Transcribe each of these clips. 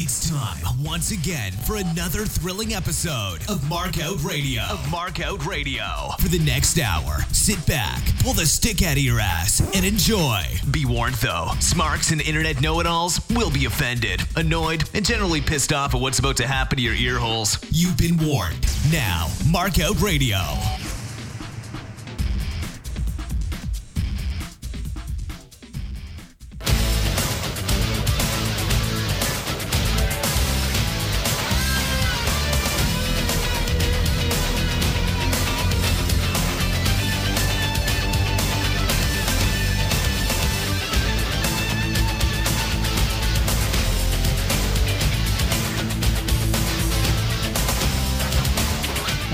It's time once again for another thrilling episode of Markout Radio. Of Markout Radio. For the next hour, sit back, pull the stick out of your ass, and enjoy. Be warned though, smarks and internet know-it-alls will be offended, annoyed, and generally pissed off at what's about to happen to your ear holes. You've been warned. Now, Markout Radio.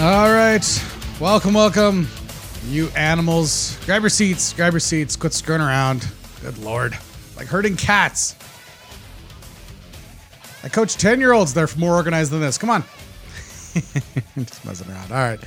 All right. Welcome, welcome, you animals. Grab your seats, grab your seats, quit screwing around. Good lord. Like herding cats. I coach 10 year olds, they're more organized than this. Come on. Just messing around. All right.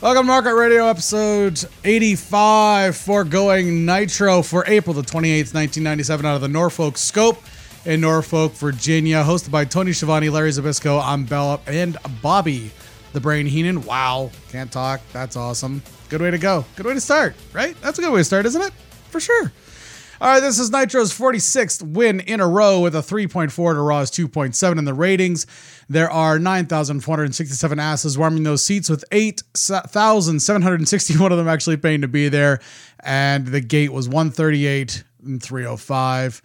Welcome to Markout Radio episode 85 foregoing Nitro for April the 28th, 1997, out of the Norfolk Scope in Norfolk, Virginia. Hosted by Tony Schiavone, Larry Zbyszko, I'm Bella, and Bobby the Brain Heenan. Wow. Can't talk. That's awesome. Good way to go. Good way to start, right? That's a good way to start, isn't it? For sure. All right, this is Nitro's 46th win in a row with a 3.4 to Raw's 2.7 in the ratings. There are 9,467 asses warming those seats, with 8,761 of them actually paying to be there. And the gate was 138 and 305.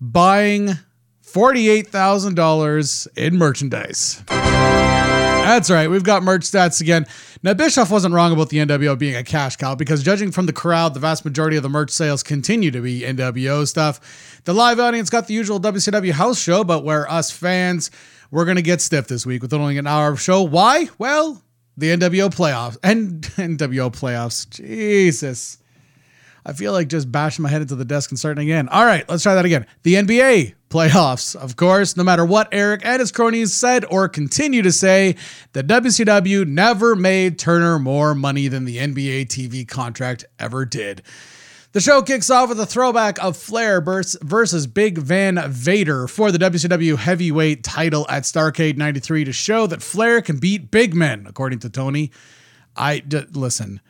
Buying $48,000 in merchandise. That's right. We've got merch stats again. Now, Bischoff wasn't wrong about the NWO being a cash cow because, judging from the crowd, the vast majority of the merch sales continue to be NWO stuff. The live audience got the usual WCW house show, but where us fans, we're going to get stiff this week with only an hour of show. Why? Well, the NWO playoffs and NWO playoffs. Jesus. I feel like just bashing my head into the desk and starting again. All right, let's try that again. The NBA playoffs, of course, no matter what Eric and his cronies said or continue to say, the WCW never made Turner more money than the NBA TV contract ever did. The show kicks off with a throwback of Flair versus Big Van Vader for the WCW heavyweight title at Starcade 93 to show that Flair can beat big men, according to Tony. I d- listen.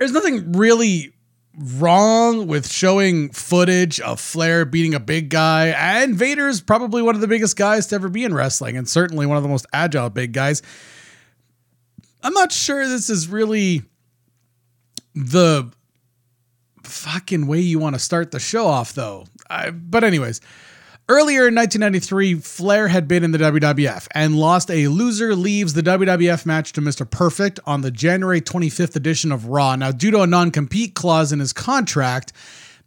There's nothing really wrong with showing footage of Flair beating a big guy, and Vader's probably one of the biggest guys to ever be in wrestling, and certainly one of the most agile big guys. I'm not sure this is really the fucking way you want to start the show off, though. I, but, anyways, Earlier in 1993, Flair had been in the WWF and lost a loser leaves the WWF match to Mr. Perfect on the January 25th edition of Raw. Now, due to a non compete clause in his contract,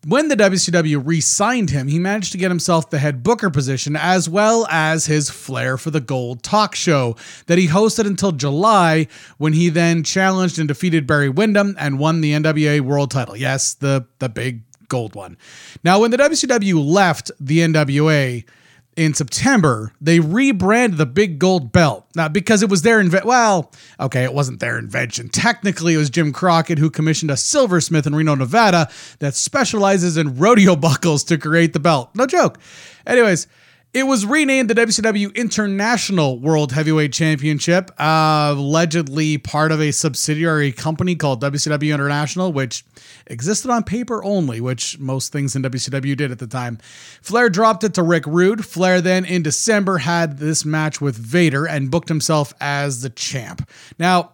when the WCW re signed him, he managed to get himself the head booker position as well as his Flair for the Gold talk show that he hosted until July when he then challenged and defeated Barry Windham and won the NWA World title. Yes, the, the big gold one. Now, when the WCW left the NWA in September, they rebranded the big gold belt. Now, because it was their invention. Well, okay, it wasn't their invention. Technically, it was Jim Crockett who commissioned a silversmith in Reno, Nevada that specializes in rodeo buckles to create the belt. No joke. Anyways, it was renamed the WCW International World Heavyweight Championship, uh, allegedly part of a subsidiary company called WCW International, which existed on paper only, which most things in WCW did at the time. Flair dropped it to Rick Rude. Flair then, in December, had this match with Vader and booked himself as the champ. Now,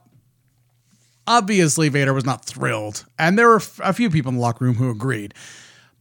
obviously, Vader was not thrilled, and there were a few people in the locker room who agreed.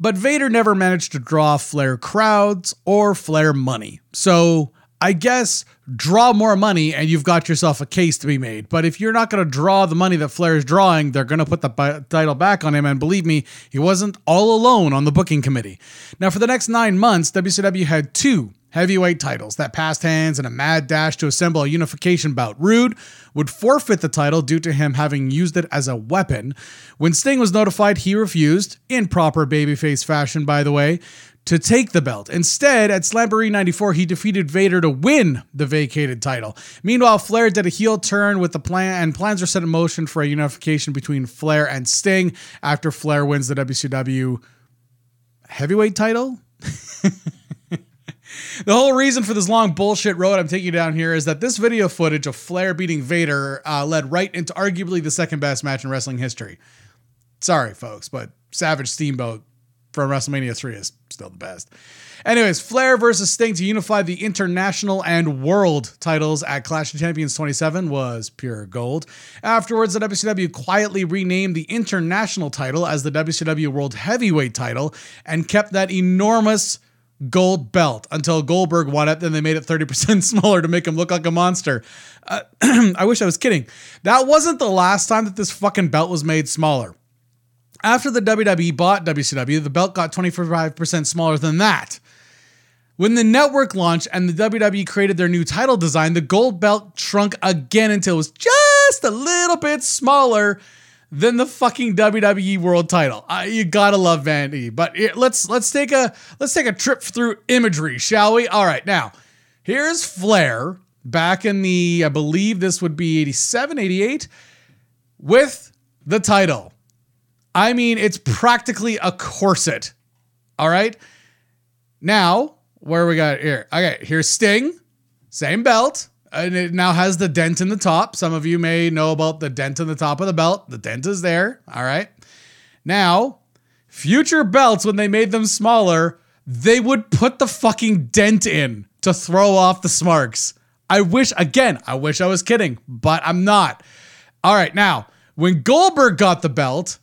But Vader never managed to draw Flair crowds or Flair money. So I guess draw more money and you've got yourself a case to be made. But if you're not going to draw the money that Flair is drawing, they're going to put the title back on him. And believe me, he wasn't all alone on the booking committee. Now, for the next nine months, WCW had two heavyweight titles that passed hands in a mad dash to assemble a unification bout. Rude would forfeit the title due to him having used it as a weapon. When Sting was notified, he refused, in proper babyface fashion, by the way, to take the belt. Instead, at Slamboree 94, he defeated Vader to win the vacated title. Meanwhile, Flair did a heel turn with the plan, and plans were set in motion for a unification between Flair and Sting after Flair wins the WCW heavyweight title. The whole reason for this long bullshit road I'm taking you down here is that this video footage of Flair beating Vader uh, led right into arguably the second best match in wrestling history. Sorry, folks, but Savage Steamboat from WrestleMania 3 is still the best. Anyways, Flair versus Sting to unify the international and world titles at Clash of Champions 27 was pure gold. Afterwards, the WCW quietly renamed the international title as the WCW World Heavyweight title and kept that enormous gold belt until Goldberg won it. Then they made it 30% smaller to make him look like a monster. Uh, I wish I was kidding. That wasn't the last time that this fucking belt was made smaller. After the WWE bought WCW, the belt got 25% smaller than that. When the network launched and the WWE created their new title design, the gold belt shrunk again until it was just a little bit smaller than the fucking WWE World Title. Uh, you gotta love vanity. But it, let's let's take a let's take a trip through imagery, shall we? All right, now here's Flair back in the I believe this would be 87, 88 with the title. I mean, it's practically a corset. All right. Now, where we got here? Okay, here's Sting, same belt and it now has the dent in the top. Some of you may know about the dent in the top of the belt. The dent is there. All right. Now, future belts, when they made them smaller, they would put the fucking dent in to throw off the smarks. I wish, again, I wish I was kidding, but I'm not. All right. Now, when Goldberg got the belt,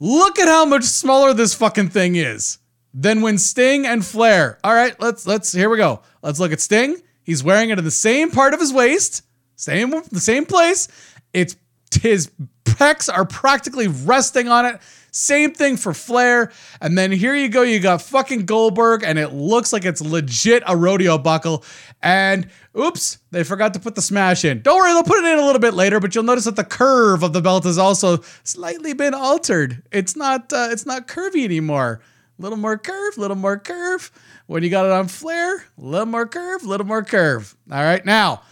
look at how much smaller this fucking thing is than when Sting and Flair. All right, let's let's here we go. Let's look at Sting. He's wearing it in the same part of his waist, same the same place. It's his pecs are practically resting on it. Same thing for Flair. And then here you go, you got fucking Goldberg, and it looks like it's legit a rodeo buckle. And oops, they forgot to put the smash in. Don't worry, they'll put it in a little bit later, but you'll notice that the curve of the belt has also slightly been altered. It's not uh, it's not curvy anymore. A little more curve, a little more curve. When you got it on Flair, a little more curve, a little more curve. All right. Now,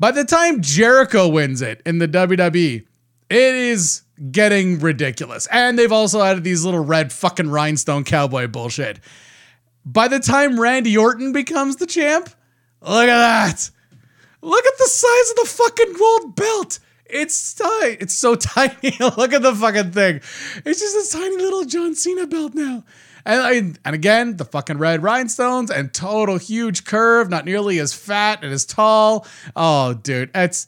by the time Jericho wins it in the WWE, it is getting ridiculous. And they've also added these little red fucking rhinestone cowboy bullshit. By the time Randy Orton becomes the champ, look at that. Look at the size of the fucking gold belt. It's tight. It's so tiny. look at the fucking thing. It's just a tiny little John Cena belt now. And, and again, the fucking red rhinestones and total huge curve, not nearly as fat and as tall. Oh, dude, it's.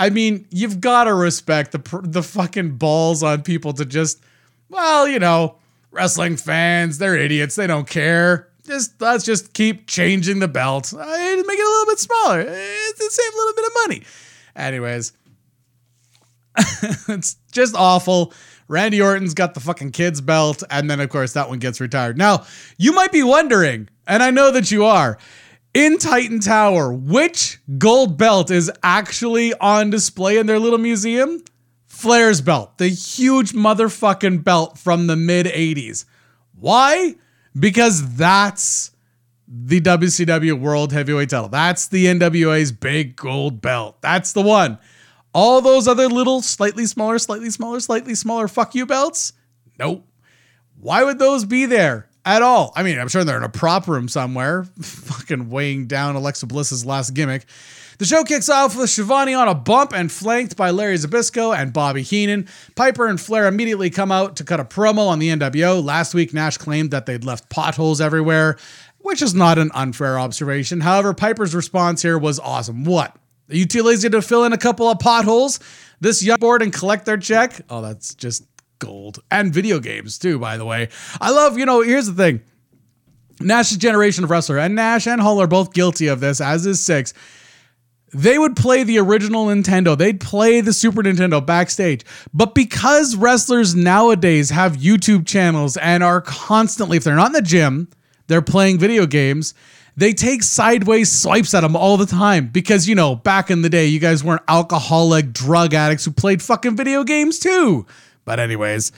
I mean, you've got to respect the the fucking balls on people to just, well, you know, wrestling fans, they're idiots. They don't care. Just let's just keep changing the belt. Uh, make it a little bit smaller. It's the same little bit of money. Anyways, it's just awful. Randy Orton's got the fucking kids belt, and then of course that one gets retired. Now, you might be wondering, and I know that you are, in Titan Tower, which gold belt is actually on display in their little museum? Flair's belt, the huge motherfucking belt from the mid 80s. Why? Because that's the WCW World Heavyweight title. That's the NWA's big gold belt. That's the one. All those other little, slightly smaller, slightly smaller, slightly smaller fuck you belts? Nope. Why would those be there at all? I mean, I'm sure they're in a prop room somewhere, fucking weighing down Alexa Bliss's last gimmick. The show kicks off with Schiavone on a bump and flanked by Larry Zbyszko and Bobby Heenan. Piper and Flair immediately come out to cut a promo on the NWO. Last week, Nash claimed that they'd left potholes everywhere, which is not an unfair observation. However, Piper's response here was awesome. What? Are you too lazy to fill in a couple of potholes? This young board and collect their check? Oh, that's just gold. And video games too, by the way. I love, you know, here's the thing. Nash's generation of wrestler, and Nash and Hall are both guilty of this, as is Syxx. They would play the original Nintendo. They'd play the Super Nintendo backstage. But because wrestlers nowadays have YouTube channels and are constantly, if they're not in the gym, they're playing video games they take sideways swipes at them all the time because, you know, back in the day, you guys weren't alcoholic drug addicts who played fucking video games too. But, anyways,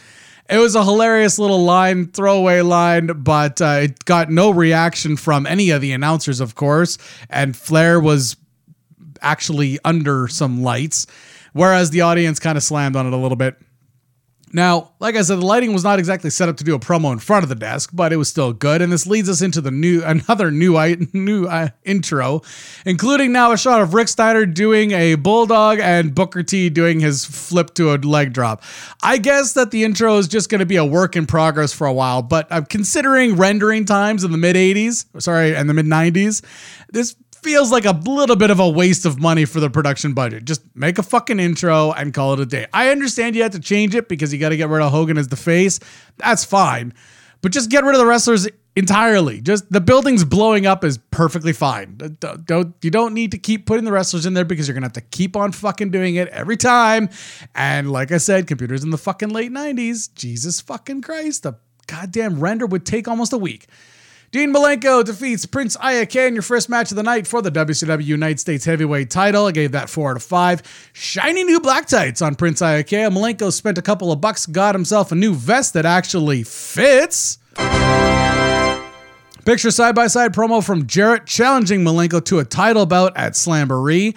it was a hilarious little line, throwaway line, but uh, it got no reaction from any of the announcers, of course. And Flair was actually under some lights, whereas the audience kind of slammed on it a little bit. Now, like I said, the lighting was not exactly set up to do a promo in front of the desk, but it was still good. And this leads us into the new another new new uh, intro, including now a shot of Rick Steiner doing a bulldog and Booker T doing his flip to a leg drop. I guess that the intro is just going to be a work in progress for a while, but I'm considering rendering times in the mid 80s, sorry, and the mid 90s. This feels like a little bit of a waste of money for the production budget. Just make a fucking intro and call it a day. I understand you have to change it because you got to get rid of Hogan as the face. That's fine. But just get rid of the wrestlers entirely. Just the building's blowing up is perfectly fine. Don't, don't you don't need to keep putting the wrestlers in there because you're gonna have to keep on fucking doing it every time. And like I said, computers in the fucking late 90s, Jesus fucking Christ, the goddamn render would take almost a week. Dean Malenko defeats Prince Iaukea in your first match of the night for the WCW United States Heavyweight title. I gave that four out of five. Shiny new black tights on Prince Iaukea. Malenko spent a couple of bucks, got himself a new vest that actually fits. Picture side by side promo from Jarrett challenging Malenko to a title bout at Slamboree.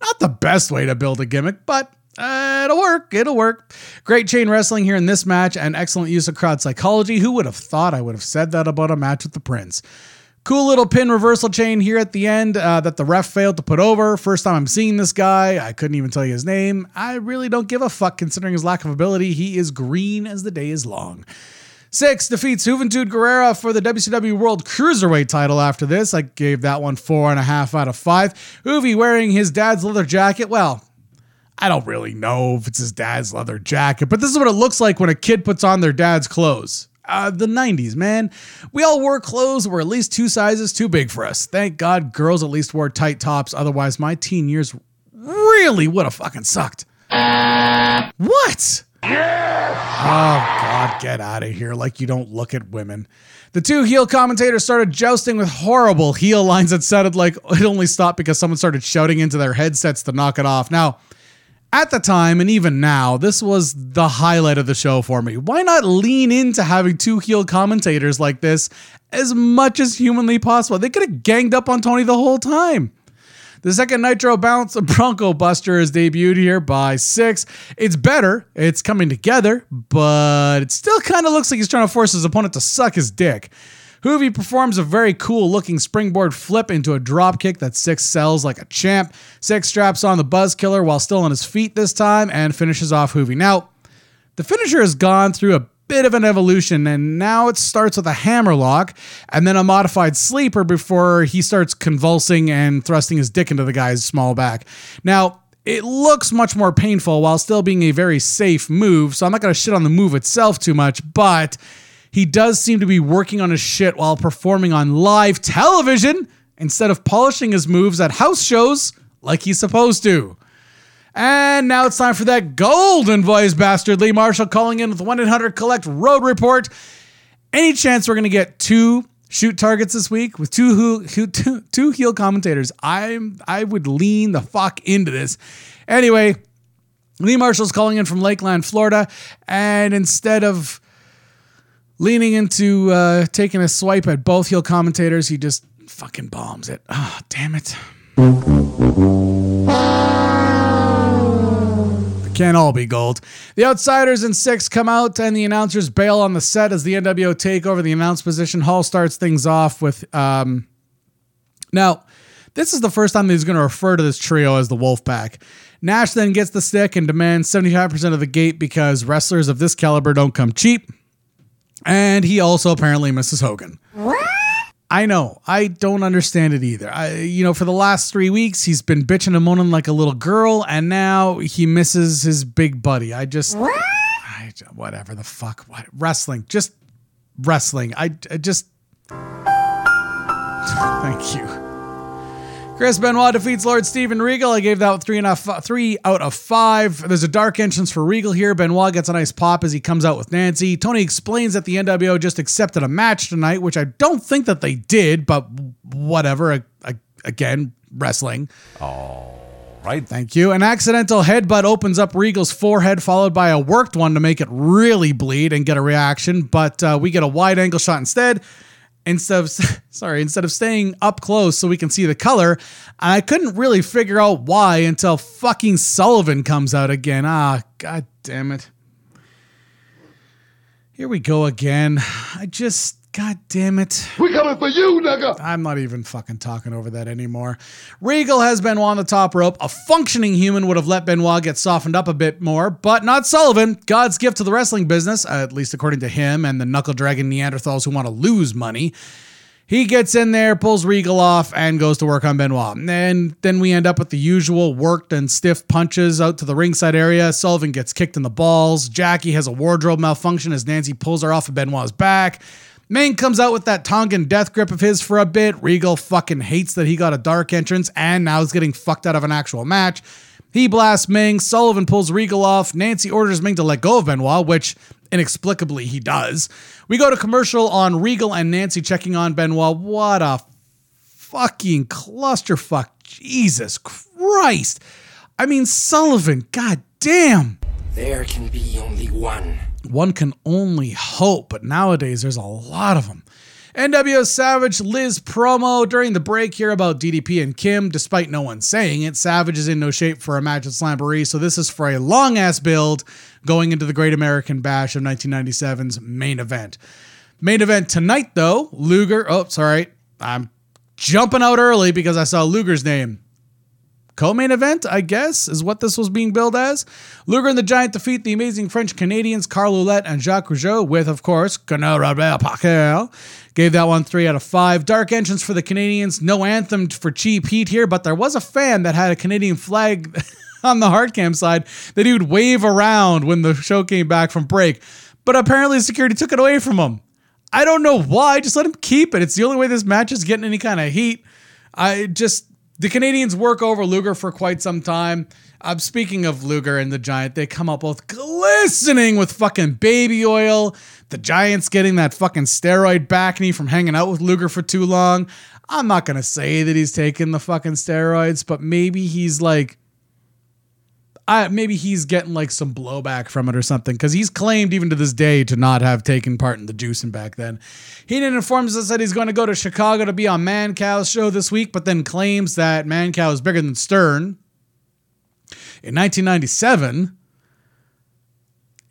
Not the best way to build a gimmick, but uh, it'll work. It'll work. Great chain wrestling here in this match and excellent use of crowd psychology. Who would have thought I would have said that about a match with the Prince? Cool little pin reversal chain here at the end uh, that the ref failed to put over. First time I'm seeing this guy. I couldn't even tell you his name. I really don't give a fuck considering his lack of ability. He is green as the day is long. Syxx defeats Juventud Guerrera for the WCW World Cruiserweight title after this. I gave that one four and a half out of five. Juvi wearing his dad's leather jacket. Well, I don't really know if it's his dad's leather jacket, but this is what it looks like when a kid puts on their dad's clothes. Uh, the 90s, man. We all wore clothes that were at least two sizes too big for us. Thank God girls at least wore tight tops. Otherwise, my teen years really would have fucking sucked. What? Yeah. Oh, God, get out of here. Like you don't look at women. The two heel commentators started jousting with horrible heel lines that sounded like it only stopped because someone started shouting into their headsets to knock it off. Now, at the time and even now, this was the highlight of the show for me. Why not lean into having two heel commentators like this as much as humanly possible? They could have ganged up on Tony the whole time. The second Nitro bounce, Bronco Buster, is debuted here by Syxx. It's better, it's coming together, but it still kind of looks like he's trying to force his opponent to suck his dick. Juvi performs a very cool looking springboard flip into a drop kick that Syxx sells like a champ. Syxx straps on the Buzz Killer while still on his feet this time and finishes off Juvi. Now, the finisher has gone through a bit of an evolution, and now it starts with a hammerlock and then a modified sleeper before he starts convulsing and thrusting his dick into the guy's small back. Now, it looks much more painful while still being a very safe move, so I'm not going to shit on the move itself too much, but he does seem to be working on his shit while performing on live television instead of polishing his moves at house shows like he's supposed to. And now it's time for that golden voice bastard Lee Marshall calling in with 1 800 Collect Road Report. Any chance we're going to get two shoot targets this week with two two heel commentators? I'm I would lean the fuck into this. Anyway, Lee Marshall's calling in from Lakeland, Florida, and instead of leaning into uh, taking a swipe at both heel commentators. He just fucking bombs it. Oh, damn it. It can't all be gold. The Outsiders and Syxx come out, and the announcers bail on the set as the NWO take over the announce position. Hall starts things off with. Um, now, this is the first time he's going to refer to this trio as the Wolfpack. Nash then gets the stick and demands 75% of the gate because wrestlers of this caliber don't come cheap. And he also apparently misses Hogan. What? I know. I don't understand it either. I, you know, for the last three weeks, he's been bitching and moaning like a little girl, and now he misses his big buddy. I just, what? I, whatever the fuck, what wrestling, just wrestling. I, I just, thank you. Chris Benoit defeats Lord Steven Regal. I gave that three and a f- three out of five. There's a dark entrance for Regal here. Benoit gets a nice pop as he comes out with Nancy. Tony explains that the NWO just accepted a match tonight, which I don't think that they did, but whatever. I, I, again, wrestling. All right. Thank you. An accidental headbutt opens up Regal's forehead, followed by a worked one to make it really bleed and get a reaction. But uh, we get a wide angle shot instead instead of sorry instead of staying up close so we can see the color i couldn't really figure out why until fucking sullivan comes out again ah god damn it Here we go again. I just, god damn it. We coming for you, nigga. I'm not even fucking talking over that anymore. Regal has Benoit on the top rope. A functioning human would have let Benoit get softened up a bit more, but not Sullivan. God's gift to the wrestling business, at least according to him and the knuckle dragon Neanderthals who want to lose money. He gets in there, pulls Regal off, and goes to work on Benoit. And then we end up with the usual worked and stiff punches out to the ringside area. Sullivan gets kicked in the balls. Jackie has a wardrobe malfunction as Nancy pulls her off of Benoit's back. Meng comes out with that Tongan death grip of his for a bit. Regal fucking hates that he got a dark entrance and now is getting fucked out of an actual match. He blasts Meng. Sullivan pulls Regal off. Nancy orders Meng to let go of Benoit, which inexplicably he does. We go to commercial on Regal and Nancy checking on Benoit. What a fucking clusterfuck. Jesus Christ. I mean, Sullivan, god damn. There can be only one. One can only hope, but nowadays there's a lot of them. NWO Savage Liz promo during the break here about DDP and Kim, despite no one saying it. Savage is in no shape for a match at Slamboree, so this is for a long ass build going into the Great American Bash of 1997's main event. Main event tonight, though, Luger. Oh, sorry. I'm jumping out early because I saw Luger's name. Co-main event, I guess, is what this was being billed as. Luger and the Giant defeat the amazing French Canadians Carl Ouellet and Jacques Rougeau with, of course, Colonel Robert Parker. Gave that one three out of five. Dark entrance for the Canadians. No anthem for Cheap Heat here, but there was a fan that had a Canadian flag on the hard cam side that he would wave around when the show came back from break. But apparently security took it away from him. I don't know why. Just let him keep it. It's the only way this match is getting any kind of heat. I just the Canadians work over Luger for quite some time. I'm uh, speaking of Luger and the Giant, they come up both glistening with fucking baby oil. The Giant's getting that fucking steroid back knee from hanging out with Luger for too long. I'm not gonna say that he's taking the fucking steroids, but maybe he's like I, maybe he's getting like some blowback from it or something because he's claimed even to this day to not have taken part in the juicing back then. Heenan informs us that he's going to go to Chicago to be on Mancow's show this week, but then claims that Mancow is bigger than Stern. In 1997,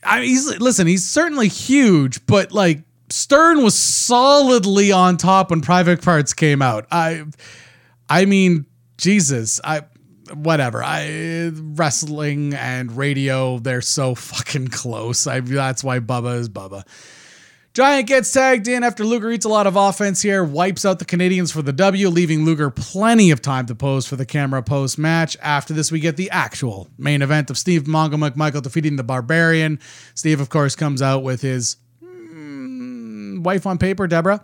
I mean, he's listen, he's certainly huge, but like Stern was solidly on top when Private Parts came out. I, I mean, Jesus, I whatever. I wrestling and radio, they're so fucking close. I that's why Bubba is Bubba. Giant gets tagged in after Luger eats a lot of offense here, wipes out the Canadians for the W, leaving Luger plenty of time to pose for the camera post match. After this, we get the actual main event of Steve Mongo McMichael defeating the Barbarian. Steve, of course, comes out with his mm, wife on paper, Deborah.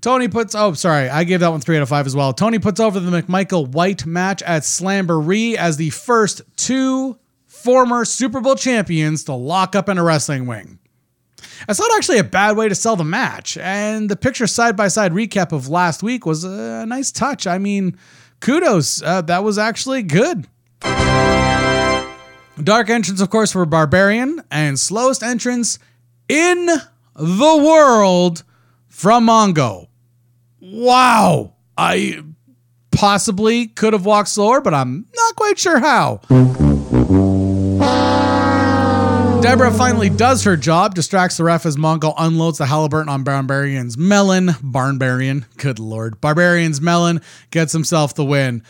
Tony puts, oh, sorry, I gave that one three out of five as well. Tony puts over the McMichael White match at Slamboree as the first two former Super Bowl champions to lock up in a wrestling wing. That's not actually a bad way to sell the match, and the picture side by side recap of last week was a nice touch. I mean, kudos, uh, that was actually good. Dark entrance, of course, for Barbarian, and slowest entrance in the world from Mongo wow, I possibly could have walked slower, but I'm not quite sure how. Deborah finally does her job, distracts the ref as Mongo unloads the Halliburton on Barbarian's melon. Barnbarian, good lord. Barbarian's melon gets himself the win.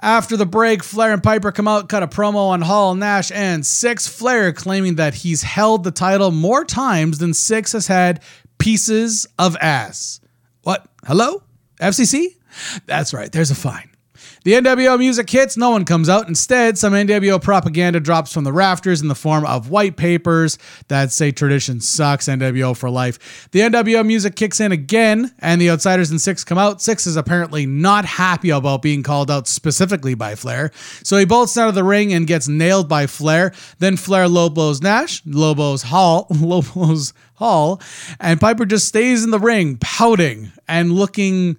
After the break, Flair and Piper come out, cut a promo on Hall, Nash, and Syxx. Flair claiming that he's held the title more times than Syxx has had pieces of ass. What? Hello? FCC? That's right, there's a fine. The NWO music hits, no one comes out. Instead, some NWO propaganda drops from the rafters in the form of white papers that say tradition sucks, NWO for life. The NWO music kicks in again, and the Outsiders and Syxx come out. Syxx is apparently not happy about being called out specifically by Flair, so he bolts out of the ring and gets nailed by Flair. Then Flair low blows Nash, low blows Hall, low blows Hall, and Piper just stays in the ring, pouting and looking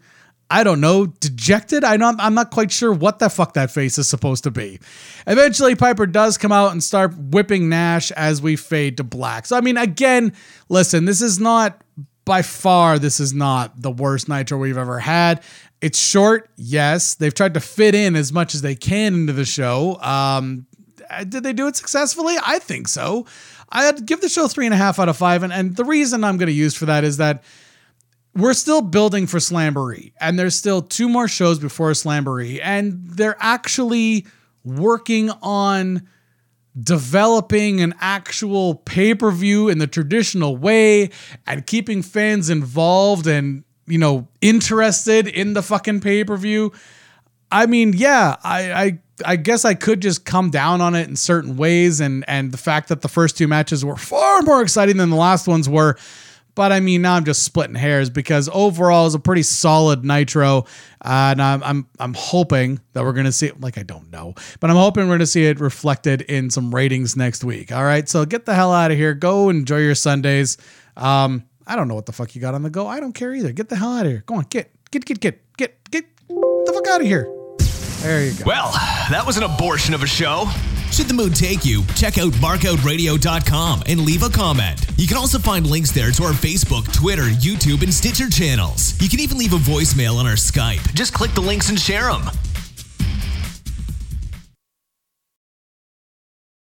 I don't know, dejected. I know I'm not quite sure what the fuck that face is supposed to be. Eventually, Piper does come out and start whipping Nash as we fade to black. So I mean, again, listen, this is not by far this is not the worst Nitro we've ever had. It's short, yes. They've tried to fit in as much as they can into the show. Um, did they do it successfully? I think so. I'd give the show three and a half out of five. And, and the reason I'm going to use for that is that we're still building for Slamboree, and there's still two more shows before Slamboree, and they're actually working on developing an actual pay per view in the traditional way and keeping fans involved and, you know, interested in the fucking pay per view. I mean, yeah, I, I I guess I could just come down on it in certain ways, and and the fact that the first two matches were far more exciting than the last ones were. But I mean, now I'm just splitting hairs because overall it's a pretty solid Nitro, uh, and I'm, I'm I'm hoping that we're gonna see it. Like I don't know, but I'm hoping we're gonna see it reflected in some ratings next week. All right, so get the hell out of here. Go enjoy your Sundays. Um, I don't know what the fuck you got on the go. I don't care either. Get the hell out of here. Go on, get get get get get get the fuck out of here. There you go. Well, that was an abortion of a show. Should the mood take you, check out markoutradio.com and leave a comment. You can also find links there to our Facebook, Twitter, YouTube, and Stitcher channels. You can even leave a voicemail on our Skype. Just click the links and share them.